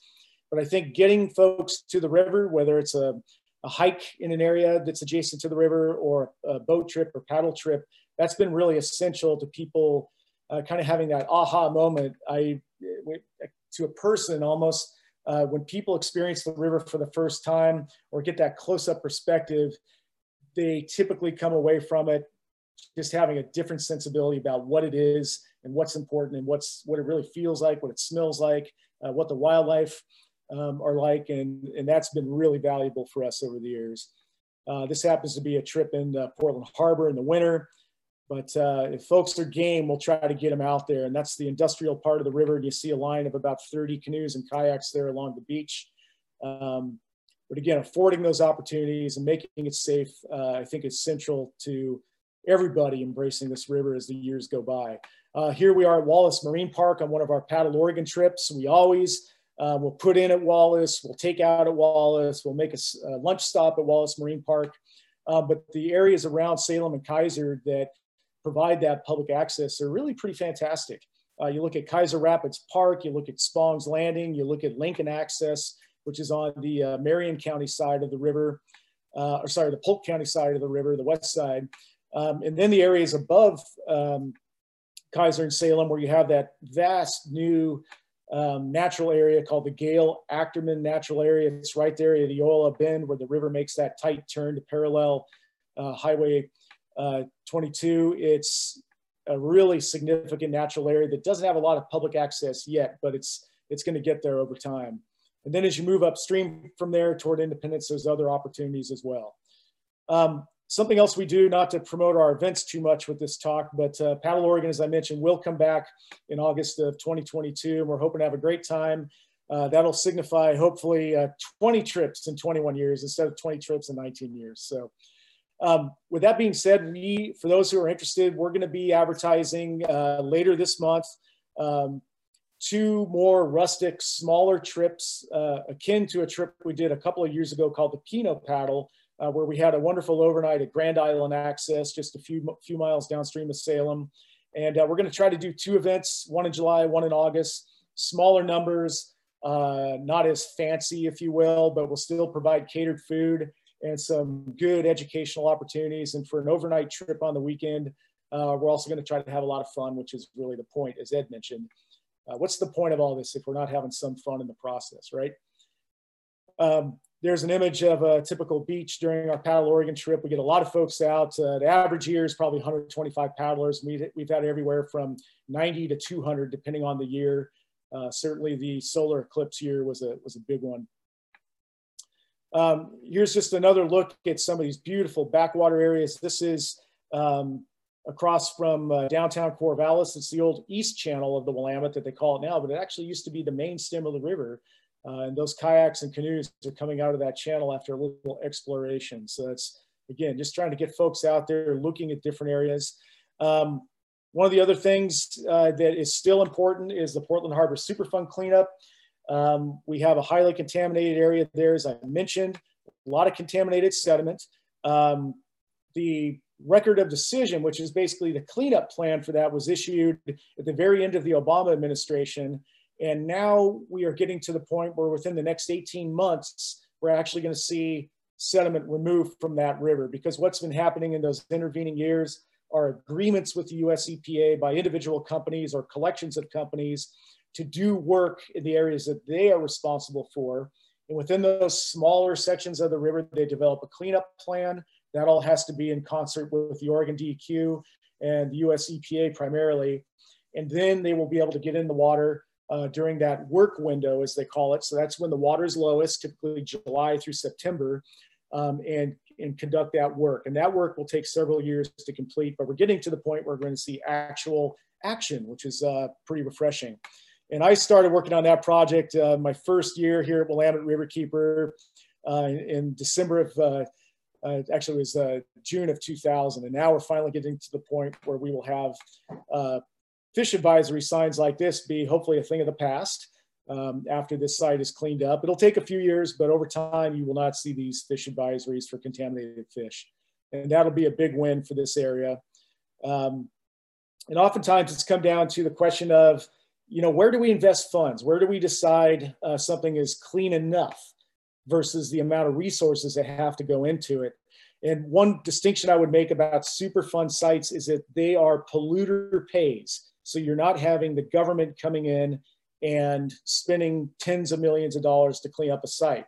But I think getting folks to the river, whether it's a, a hike in an area that's adjacent to the river or a boat trip or paddle trip, that's been really essential to people uh, kind of having that aha moment. I, to a person almost, uh, when people experience the river for the first time or get that close up perspective, they typically come away from it just having a different sensibility about what it is and what's important and what's what it really feels like, what it smells like, uh, what the wildlife um, are like, and and that's been really valuable for us over the years. Uh, this happens to be a trip in uh, Portland Harbor in the winter, but uh, if folks are game, we'll try to get them out there, and that's the industrial part of the river. And you see a line of about 30 canoes and kayaks there along the beach. Um, but again, affording those opportunities and making it safe, uh, I think is central to everybody embracing this river as the years go by. Uh, here we are at Wallace Marine Park on one of our Paddle Oregon trips. We always uh, will put in at Wallace, we'll take out at Wallace, we'll make a, a lunch stop at Wallace Marine Park. Uh, but the areas around Salem and Keizer that provide that public access are really pretty fantastic. Uh, you look at Keizer Rapids Park, you look at Spong's Landing, you look at Lincoln Access, which is on the uh, Marion County side of the river, uh, or sorry, the Polk County side of the river, the west side. Um, and then the areas above um, Keizer and Salem, where you have that vast new um, natural area called the Gail Achterman Natural Area. It's right there at the Eola Bend, where the river makes that tight turn to parallel uh, Highway uh, 22. It's a really significant natural area that doesn't have a lot of public access yet, but it's it's going to get there over time. And then as you move upstream from there toward Independence, there's other opportunities as well. Um, Something else we do, not to promote our events too much with this talk, but uh, Paddle Oregon, as I mentioned, will come back in August of 2022. And we're hoping to have a great time Uh, that'll signify hopefully uh, 20 trips in 21 years instead of 20 trips in 19 years. So um, with that being said, we, for those who are interested, we're going to be advertising uh, later this month um, two more rustic, smaller trips uh, akin to a trip we did a couple of years ago called the Kino Paddle, uh, where we had a wonderful overnight at Grand Island Access, just a few few miles downstream of Salem. And uh, we're going to try to do two events, one in July, one in August, smaller numbers, uh, not as fancy, if you will, but we'll still provide catered food and some good educational opportunities. And for an overnight trip on the weekend, uh, we're also going to try to have a lot of fun, which is really the point, as Ed mentioned. Uh, what's the point of all this if we're not having some fun in the process, right? Um, there's an image of a typical beach during our Paddle Oregon trip. We get a lot of folks out. Uh, the average year is probably 125 paddlers. We, we've had everywhere from 90 to 200, depending on the year. Uh, certainly the solar eclipse year was a, was a big one. Um, here's just another look at some of these beautiful backwater areas. This is um, across from uh, downtown Corvallis. It's the old east channel of the Willamette that they call it now, but it actually used to be the main stem of the river. Uh, and those kayaks and canoes are coming out of that channel after a little exploration. So that's, again, just trying to get folks out there looking at different areas. Um, one of the other things uh, that is still important is the Portland Harbor Superfund cleanup. Um, we have a highly contaminated area there, as I mentioned, a lot of contaminated sediment. Um, the record of decision, which is basically the cleanup plan for that, was issued at the very end of the Obama administration. And now we are getting to the point where within the next 18 months, we're actually going to see sediment removed from that river because what's been happening in those intervening years are agreements with the US EPA by individual companies or collections of companies to do work in the areas that they are responsible for. And within those smaller sections of the river, they develop a cleanup plan that all has to be in concert with the Oregon DEQ and the US EPA primarily. And then they will be able to get in the water uh, during that work window, as they call it. So that's when the water is lowest, typically July through September, um, and, and conduct that work. And that work will take several years to complete, but we're getting to the point where we're going to see actual action, which is uh, pretty refreshing. And I started working on that project uh, my first year here at Willamette Riverkeeper uh, in December of uh, uh, actually it was uh, June of 2000. And now we're finally getting to the point where we will have uh, fish advisory signs like this be hopefully a thing of the past um, after this site is cleaned up. It'll take a few years, but over time you will not see these fish advisories for contaminated fish. And that'll be a big win for this area. Um, and oftentimes it's come down to the question of, you know, where do we invest funds? Where do we decide uh, something is clean enough? versus the amount of resources that have to go into it. And one distinction I would make about Superfund sites is that they are polluter pays. So you're not having the government coming in and spending tens of millions of dollars to clean up a site.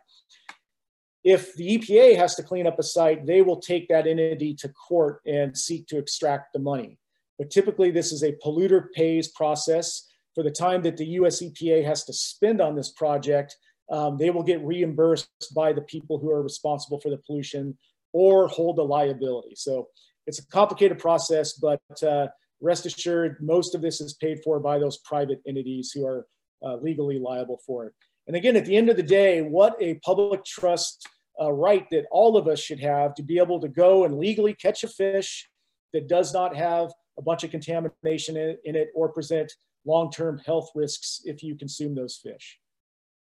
If the EPA has to clean up a site, they will take that entity to court and seek to extract the money. But typically, this is a polluter pays process. For the time that the US EPA has to spend on this project, um, they will get reimbursed by the people who are responsible for the pollution or hold the liability. So it's a complicated process, but uh, rest assured, most of this is paid for by those private entities who are uh, legally liable for it. And again, at the end of the day, what a public trust uh, right that all of us should have to be able to go and legally catch a fish that does not have a bunch of contamination in, in it or present long-term health risks if you consume those fish.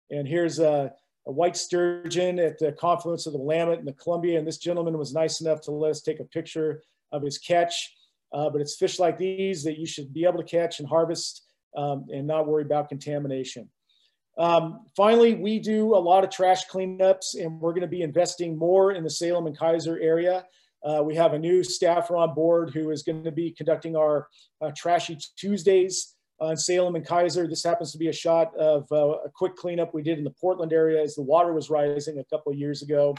And here's a, a white sturgeon at the confluence of the Willamette and the Columbia. And this gentleman was nice enough to let us take a picture of his catch. Uh, but it's fish like these that you should be able to catch and harvest um, and not worry about contamination. Um, finally, we do a lot of trash cleanups and we're gonna be investing more in the Salem and Keizer area. Uh, we have a new staffer on board who is gonna be conducting our uh, Trashy Tuesdays in Salem and Keizer. This happens to be a shot of uh, a quick cleanup we did in the Portland area as the water was rising a couple of years ago.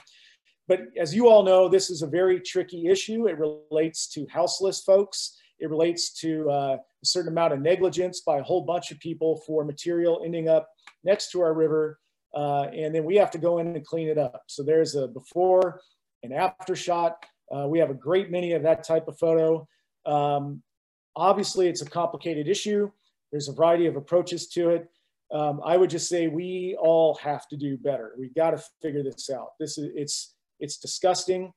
But as you all know, this is a very tricky issue. It relates to houseless folks. It relates to uh, a certain amount of negligence by a whole bunch of people for material ending up next to our river. Uh, and then we have to go in and clean it up. So there's a before and after shot. Uh, we have a great many of that type of photo. Um, obviously, it's a complicated issue. There's a variety of approaches to it. um, I would just say we all have to do better. We've got to figure this out. This is it's it's disgusting.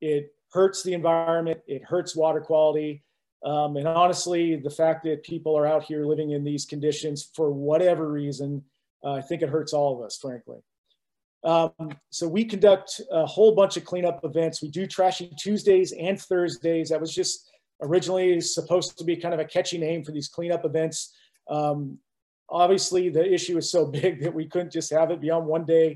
It hurts the environment. It hurts water quality. Um, and honestly, the fact that people are out here living in these conditions for whatever reason, uh, I think it hurts all of us, frankly. Um, so we conduct a whole bunch of cleanup events. We do Trashy Tuesdays and Thursdays. That was just originally supposed to be kind of a catchy name for these cleanup events. Um, obviously, the issue is so big that we couldn't just have it be on one day.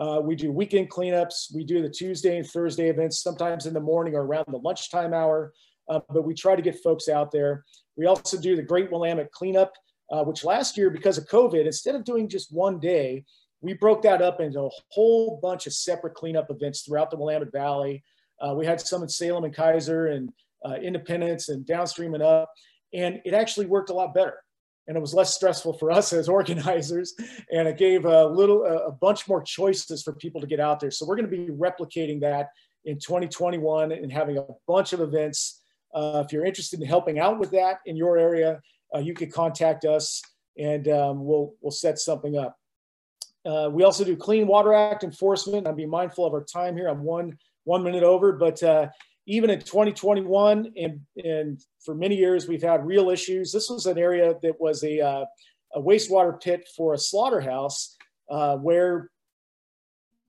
Uh, we do weekend cleanups. We do the Tuesday and Thursday events, sometimes in the morning or around the lunchtime hour uh, but we try to get folks out there. We also do the Great Willamette Cleanup, uh, which last year, because of COVID, instead of doing just one day, we broke that up into a whole bunch of separate cleanup events throughout the Willamette Valley. Uh, we had some in Salem and Keizer and uh, Independence and downstream and up, and it actually worked a lot better. And it was less stressful for us as organizers, and it gave a little, a bunch more choices for people to get out there. So we're going to be replicating that in 2021 and having a bunch of events uh, if you're interested in helping out with that in your area, uh, you can contact us and um, we'll, we'll set something up. Uh, we also do Clean Water Act enforcement. I'm being mindful of our time here. I'm one, one minute over, but uh, even in 2021 and, and for many years, we've had real issues. This was an area that was a, uh, a wastewater pit for a slaughterhouse uh, where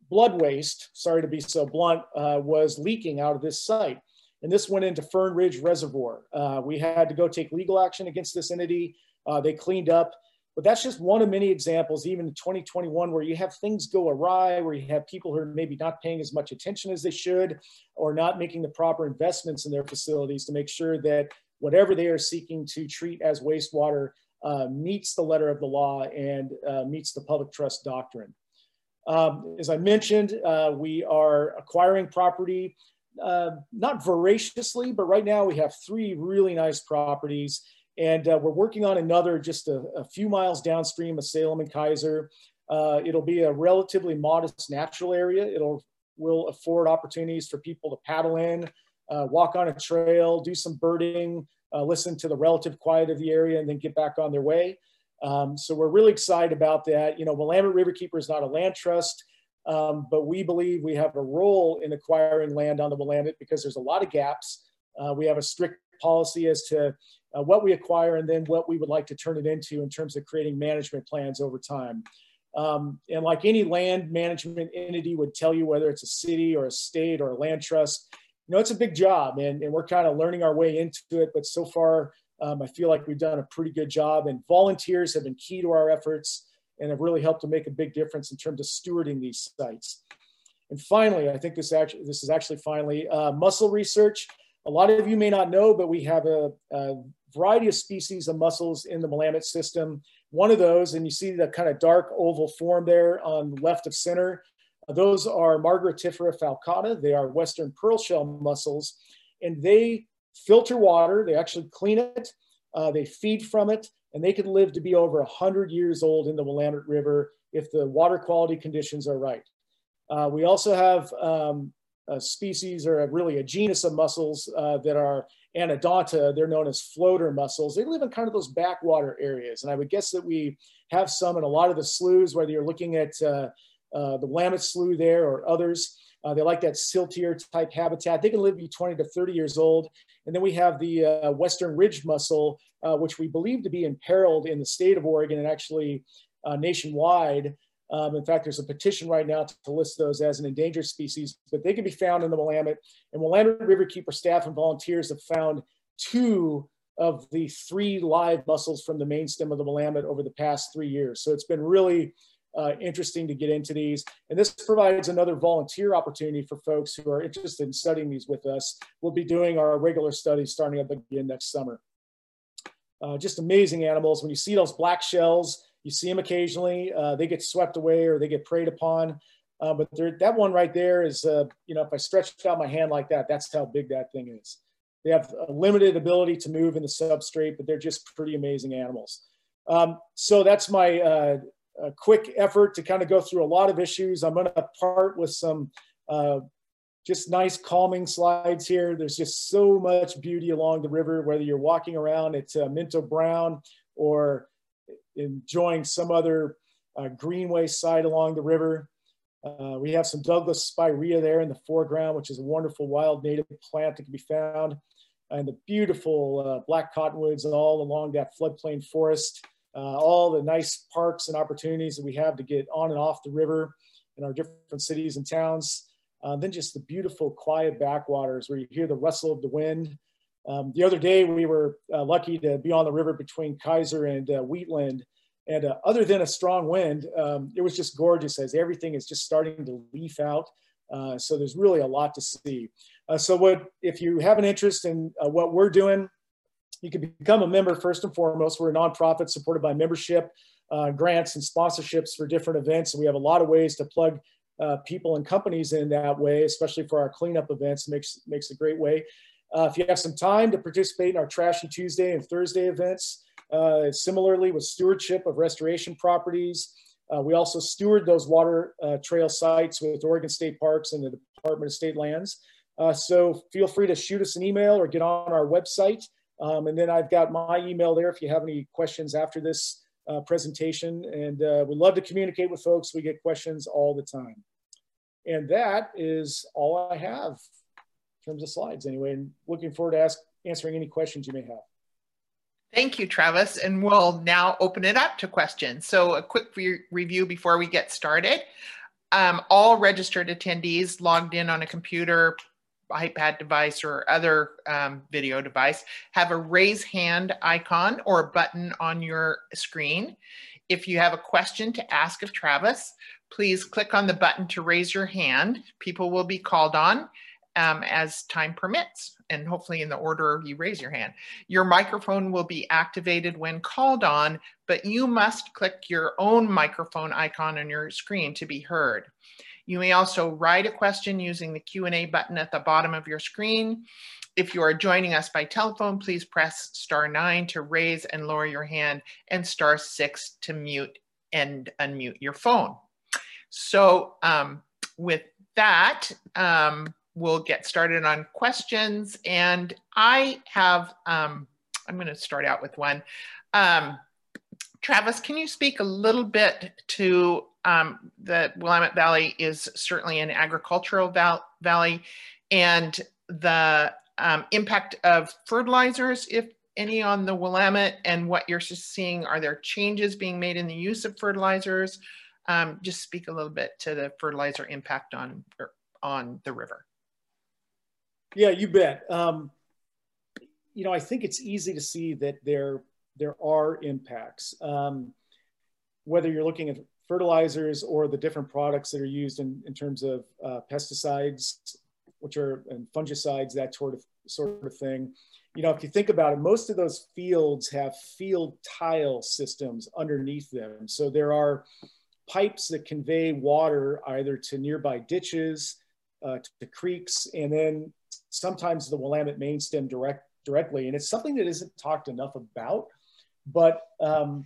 blood waste, sorry to be so blunt, was leaking out of this site and this went into Fern Ridge Reservoir. Uh, we had to go take legal action against this entity. Uh, they cleaned up, but that's just one of many examples, even in 2021, where you have things go awry, where you have people who are maybe not paying as much attention as they should, or not making the proper investments in their facilities to make sure that whatever they are seeking to treat as wastewater uh, meets the letter of the law and uh, meets the public trust doctrine. Um, as I mentioned, uh, we are acquiring property uh, not voraciously, but right now we have three really nice properties. And uh, we're working on another just a, a, few miles downstream of Salem and Keizer. Uh, it'll be a relatively modest natural area. It'll will afford opportunities for people to paddle in, uh, walk on a trail, do some birding, uh, listen to the relative quiet of the area, and then get back on their way. Um, so we're really excited about that. You know, Willamette Riverkeeper is not a land trust. Um, but we believe we have a role in acquiring land on the Willamette because there's a lot of gaps. Uh, we have a strict policy as to uh, what we acquire and then what we would like to turn it into in terms of creating management plans over time. Um, and like any land management entity would tell you, whether it's a city or a state or a land trust, you know, it's a big job and, and we're kind of learning our way into it. But so far, um, I feel like we've done a pretty good job and volunteers have been key to our efforts and have really helped to make a big difference in terms of stewarding these sites. And finally, I think this actually this is actually finally uh, mussel research. A lot of you may not know, but we have a, a variety of species of mussels in the Willamette system. One of those, and you see the kind of dark oval form there on left of center, those are Margaritifera falcata. They are Western pearl shell mussels, and they filter water. They actually clean it. Uh, they feed from it, and they could live to be over 100 years old in the Willamette River if the water quality conditions are right. Uh, we also have um, a species or a, really a genus of mussels uh, that are anodonta. They're known as floater mussels. They live in kind of those backwater areas. And I would guess that we have some in a lot of the sloughs, whether you're looking at uh, uh the Willamette Slough there or others. Uh, they like that siltier type habitat. They can live be 20 to 30 years old. And then we have the uh, Western Ridge mussel, uh, which we believe to be imperiled in the state of Oregon and actually nationwide. Um, in fact, there's a petition right now to, to, list those as an endangered species, but they can be found in the Willamette. And Willamette Riverkeeper staff and volunteers have found two of the three live mussels from the main stem of the Willamette over the past three years. So it's been really uh, interesting to get into these. And this provides another volunteer opportunity for folks who are interested in studying these with us. We'll be doing our regular studies starting up again next summer. Uh, just amazing animals. When you see those black shells, you see them occasionally. Uh, they get swept away or they get preyed upon. Uh, but that one right there is, uh, you know, if I stretched out my hand like that, that's how big that thing is. They have a limited ability to move in the substrate, but they're just pretty amazing animals. Um, so that's my uh, quick effort to kind of go through a lot of issues. I'm going to part with some uh, just nice calming slides here. There's just so much beauty along the river, whether you're walking around at uh, Minto Brown or enjoying some other uh, greenway site along the river. Uh, we have some Douglas spirea there in the foreground, which is a wonderful wild native plant that can be found. And the beautiful uh, black cottonwoods all along that floodplain forest. Uh, all the nice parks and opportunities that we have to get on and off the river in our different cities and towns. Uh, then just the beautiful quiet backwaters where you hear the rustle of the wind. Um, the other day we were uh, lucky to be on the river between Keizer and uh, Wheatland and uh, other than a strong wind, um, it was just gorgeous as everything is just starting to leaf out. Uh, so there's really a lot to see. Uh, so what if you have an interest in uh, what we're doing, you can become a member first and foremost. We're a nonprofit supported by membership, grants, and sponsorships for different events. we have a lot of ways to plug people and companies in that way, especially for our cleanup events. makes makes a great way. If you have some time to participate in our Trashy Tuesday and Thursday events, uh, similarly with stewardship of restoration properties. Uh, we also steward those water uh, trail sites with Oregon State Parks and the Department of State Lands. Uh, so feel free to shoot us an email or get on our website. Um, and then I've got my email there if you have any questions after this uh, presentation. And uh, we love to communicate with folks. We get questions all the time. And that is all I have in terms of slides anyway. And looking forward to ask, answering any questions you may have. Thank you, Travis. And we'll now open it up to questions. So a quick re review before we get started. Um, all registered attendees logged in on a computer, iPad device, or other um, video device have a raise hand icon or a button on your screen. If you have a question to ask of Travis, please click on the button to raise your hand. People will be called on um, as time permits and hopefully in the order you raise your hand. Your microphone will be activated when called on, but you must click your own microphone icon on your screen to be heard. You may also write a question using the Q&A button at the bottom of your screen. If you are joining us by telephone, please press star nine to raise and lower your hand and star six to mute and unmute your phone. So um, with that, um, we'll get started on questions. And I have, um, I'm going to start out with one. Um, Travis, can you speak a little bit to um, the Willamette Valley is certainly an agricultural val valley and the um, impact of fertilizers, if any, on the Willamette and what you're seeing? Are there changes being made in the use of fertilizers? Um, just speak a little bit to the fertilizer impact on, on the river. Yeah, you bet. Um, you know, I think it's easy to see that there there are impacts. Um, whether you're looking at fertilizers or the different products that are used in, in terms of uh, pesticides, which are and fungicides, that sort of sort of thing. You know, if you think about it, most of those fields have field tile systems underneath them. So there are pipes that convey water either to nearby ditches, uh, to creeks, and then sometimes the Willamette main stem direct, directly. And it's something that isn't talked enough about, but um,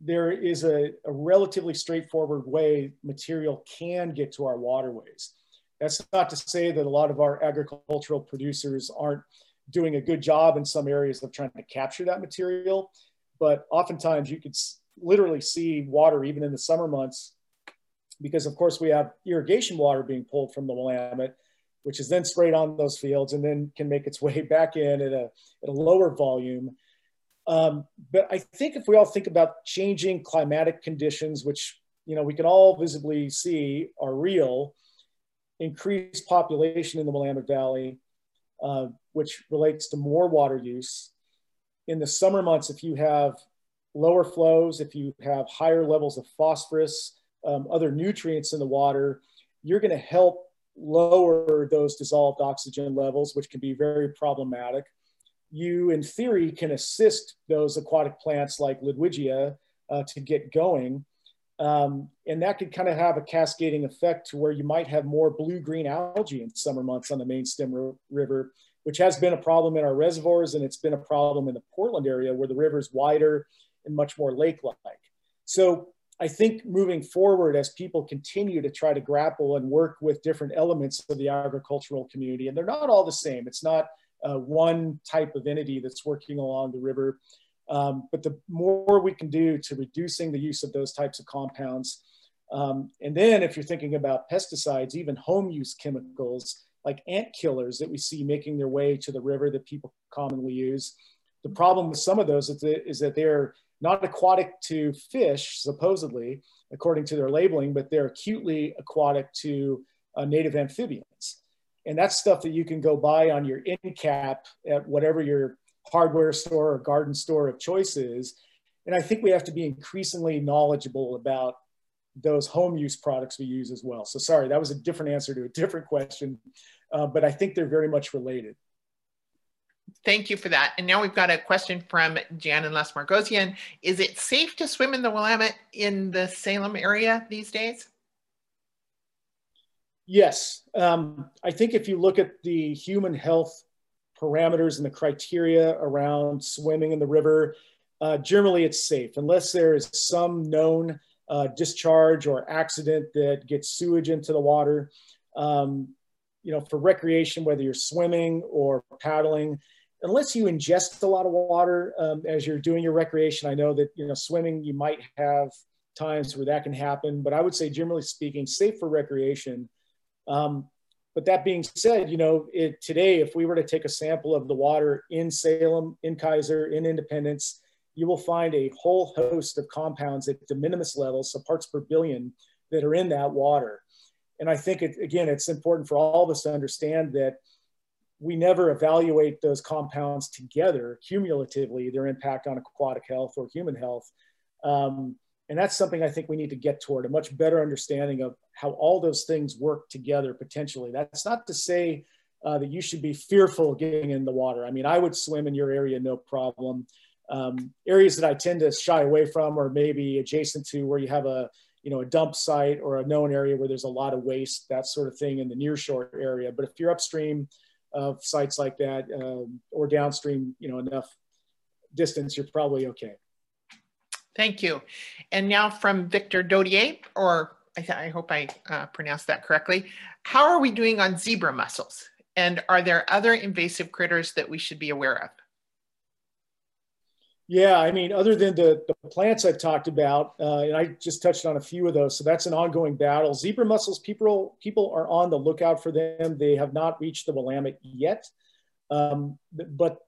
there is a, a, relatively straightforward way material can get to our waterways. That's not to say that a lot of our agricultural producers aren't doing a good job in some areas of trying to capture that material, but oftentimes you could literally see water even in the summer months because of course we have irrigation water being pulled from the Willamette which is then sprayed on those fields and then can make its way back in at a, at a lower volume. Um, but I think if we all think about changing climatic conditions, which you know we can all visibly see are real, increased population in the Willamette Valley, uh, which relates to more water use. In the summer months, if you have lower flows, if you have higher levels of phosphorus, um, other nutrients in the water, you're going to help lower those dissolved oxygen levels, which can be very problematic. You, in theory, can assist those aquatic plants like Ludwigia uh, to get going. Um, and that could kind of have a cascading effect to where you might have more blue-green algae in summer months on the main stem river, which has been a problem in our reservoirs and it's been a problem in the Portland area where the river is wider and much more lake-like. So I think moving forward, as people continue to try to grapple and work with different elements of the agricultural community, and they're not all the same. It's not uh, one type of entity that's working along the river. Um, but the more we can do to reducing the use of those types of compounds, um, and then if you're thinking about pesticides, even home use chemicals like ant killers that we see making their way to the river that people commonly use. The problem with some of those is that, is that they're not aquatic to fish, supposedly, according to their labeling, but they're acutely aquatic to uh, native amphibians. And that's stuff that you can go buy on your end cap at whatever your hardware store or garden store of choice is. And I think we have to be increasingly knowledgeable about those home use products we use as well. So sorry, that was a different answer to a different question, uh, but I think they're very much related. Thank you for that. And now we've got a question from Jan and Les Margosian. Is it safe to swim in the Willamette in the Salem area these days? Yes. Um, I think if you look at the human health parameters and the criteria around swimming in the river, uh, generally it's safe unless there is some known uh, discharge or accident that gets sewage into the water. Um, you know, for recreation, whether you're swimming or paddling, unless you ingest a lot of water um, as you're doing your recreation, I know that, you know, swimming, you might have times where that can happen, but I would say generally speaking, safe for recreation. Um, but that being said, you know, it, today, if we were to take a sample of the water in Salem, in Keizer, in Independence, you will find a whole host of compounds at de minimis levels, so parts per billion, that are in that water. And I think, it, again, it's important for all of us to understand that we never evaluate those compounds together cumulatively, their impact on aquatic health or human health. Um, and that's something I think we need to get toward a much better understanding of how all those things work together potentially. That's not to say uh, that you should be fearful of getting in the water. I mean, I would swim in your area, no problem. Um, areas that I tend to shy away from or maybe adjacent to where you have a, you know, a dump site or a known area where there's a lot of waste, that sort of thing in the near shore area. But if you're upstream of sites like that um, or downstream, you know, enough distance, you're probably okay. Thank you. And now from Victor Dodier, or I, I hope I uh, pronounced that correctly. How are we doing on zebra mussels? And are there other invasive critters that we should be aware of? Yeah, I mean, other than the, the plants I've talked about, uh, and I just touched on a few of those, so that's an ongoing battle. Zebra mussels, people people are on the lookout for them. They have not reached the Willamette yet, um, but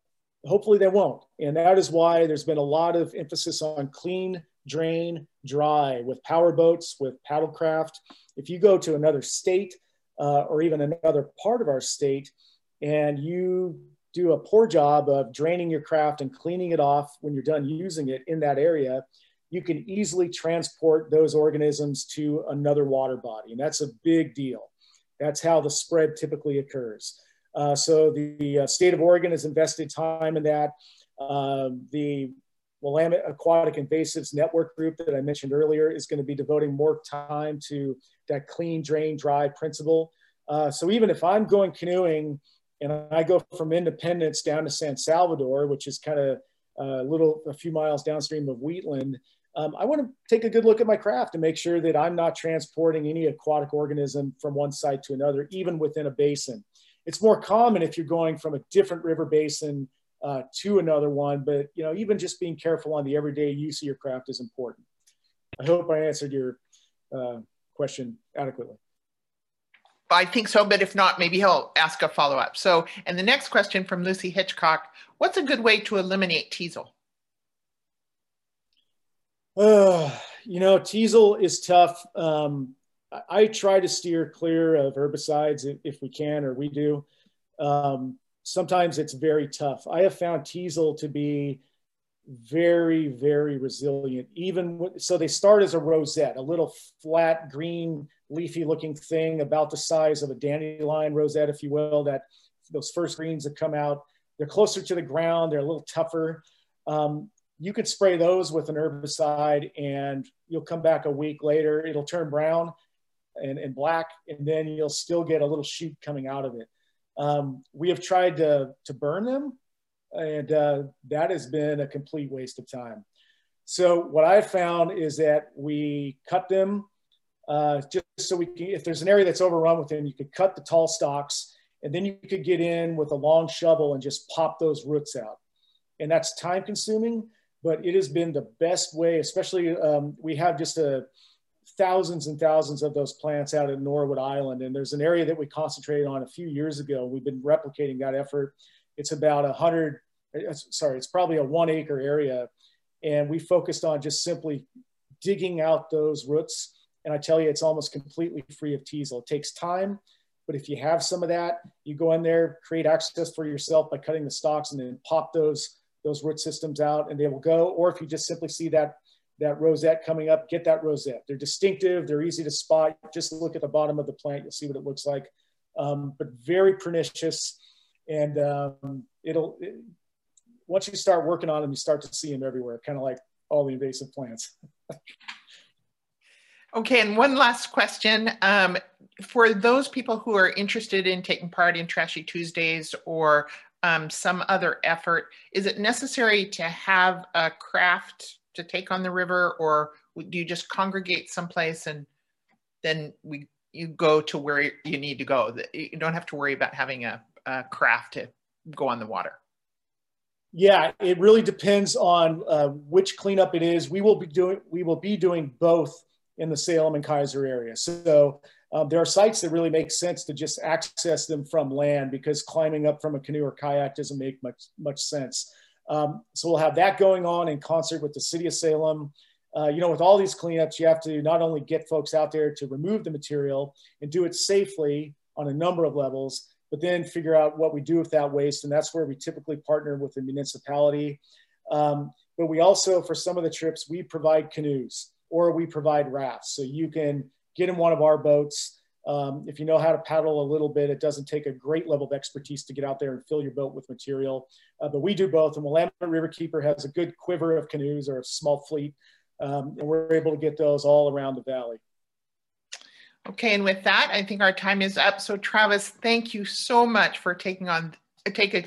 hopefully they won't. And that is why there's been a lot of emphasis on clean, drain, dry with power boats, with paddlecraft. If you go to another state uh, or even another part of our state and you do a poor job of draining your craft and cleaning it off when you're done using it in that area, you can easily transport those organisms to another water body. And that's a big deal. That's how the spread typically occurs. Uh, so the, the uh, state of Oregon has invested time in that. Um, the Willamette Aquatic Invasives Network Group that I mentioned earlier is going to be devoting more time to that clean, drain, dry principle. Uh, so even if I'm going canoeing and I go from Independence down to San Salvador, which is kind of a little, a few miles downstream of Wheatland, um, I want to take a good look at my craft and make sure that I'm not transporting any aquatic organism from one site to another, even within a basin. It's more common if you're going from a different river basin uh, to another one, but you know, even just being careful on the everyday use of your craft is important. I hope I answered your uh, question adequately. I think so, but if not, maybe he'll ask a follow up. So, and the next question from Lucy Hitchcock What's a good way to eliminate teasel? Uh, you know, teasel is tough. Um, I, try to steer clear of herbicides if, we can, or we do. Um, sometimes it's very tough. I have found teasel to be very, very resilient. Even so, they start as a rosette, a little flat green leafy looking thing about the size of a dandelion rosette, if you will, that those first greens that come out, they're closer to the ground, they're a little tougher. Um, you could spray those with an herbicide and you'll come back a week later, it'll turn brown and, and black, and then you'll still get a little shoot coming out of it. Um, we have tried to, to burn them, and uh, that has been a complete waste of time. So what I've found is that we cut them uh, just so we can, if there's an area that's overrun with them, you could cut the tall stalks and then you could get in with a long shovel and just pop those roots out. And that's time consuming, but it has been the best way, especially um, we have just a thousands and thousands of those plants out at Norwood Island. And there's an area that we concentrated on a few years ago. We've been replicating that effort. It's about a hundred, uh, sorry, it's probably a one acre area. And we focused on just simply digging out those roots. And I tell you, it's almost completely free of teasel. It takes time, but if you have some of that, you go in there, create access for yourself by cutting the stalks and then pop those, those root systems out and they will go. Or if you just simply see that that rosette coming up, get that rosette. They're distinctive, they're easy to spot. Just look at the bottom of the plant, you'll see what it looks like. Um, but very pernicious. And um, it'll, it, once you start working on them, you start to see them everywhere, kind of like all the invasive plants. okay, and one last question. Um, for those people who are interested in taking part in Trashy Tuesdays or um, some other effort, is it necessary to have a craft to take on the river or do you just congregate someplace and then we you go to where you need to go? You don't have to worry about having a, a craft to go on the water. Yeah it really depends on uh, which cleanup it is. We will be doing we will be doing both in the salem and Keizer area so um, there are sites that really make sense to just access them from land because climbing up from a canoe or kayak doesn't make much much sense um, so we'll have that going on in concert with the city of Salem. Uh, you know, with all these cleanups, you have to not only get folks out there to remove the material and do it safely on a number of levels, but then figure out what we do with that waste. And that's where we typically partner with the municipality. Um, but we also, for some of the trips, we provide canoes or we provide rafts. So you can get in one of our boats. Um, if you know how to paddle a little bit, it doesn't take a great level of expertise to get out there and fill your boat with material. Uh, but we do both. And Willamette Riverkeeper has a good quiver of canoes or a small fleet. Um, and we're able to get those all around the valley. Okay, and with that, I think our time is up. So Travis, thank you so much for taking on take a,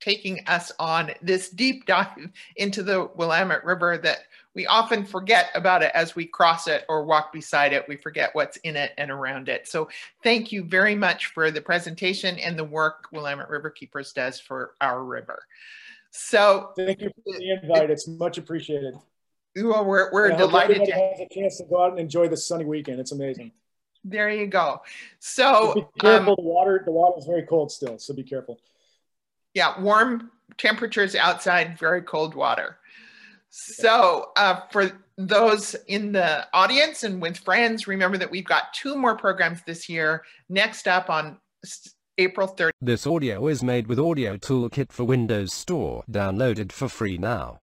taking us on this deep dive into the Willamette River that we often forget about it as we cross it or walk beside it. We forget what's in it and around it. So thank you very much for the presentation and the work Willamette Riverkeepers does for our river. So thank you for the invite. It's much appreciated. Well, we're, we're delighted to have a chance to go out and enjoy this sunny weekend. It's amazing. There you go. So be careful. Um, the water, the water is very cold still, so be careful. Yeah, warm temperatures outside, very cold water. So, uh, for those in the audience and with friends, remember that we've got two more programs this year. Next up on April 30th. This audio is made with Audio Toolkit for Windows Store, downloaded for free now.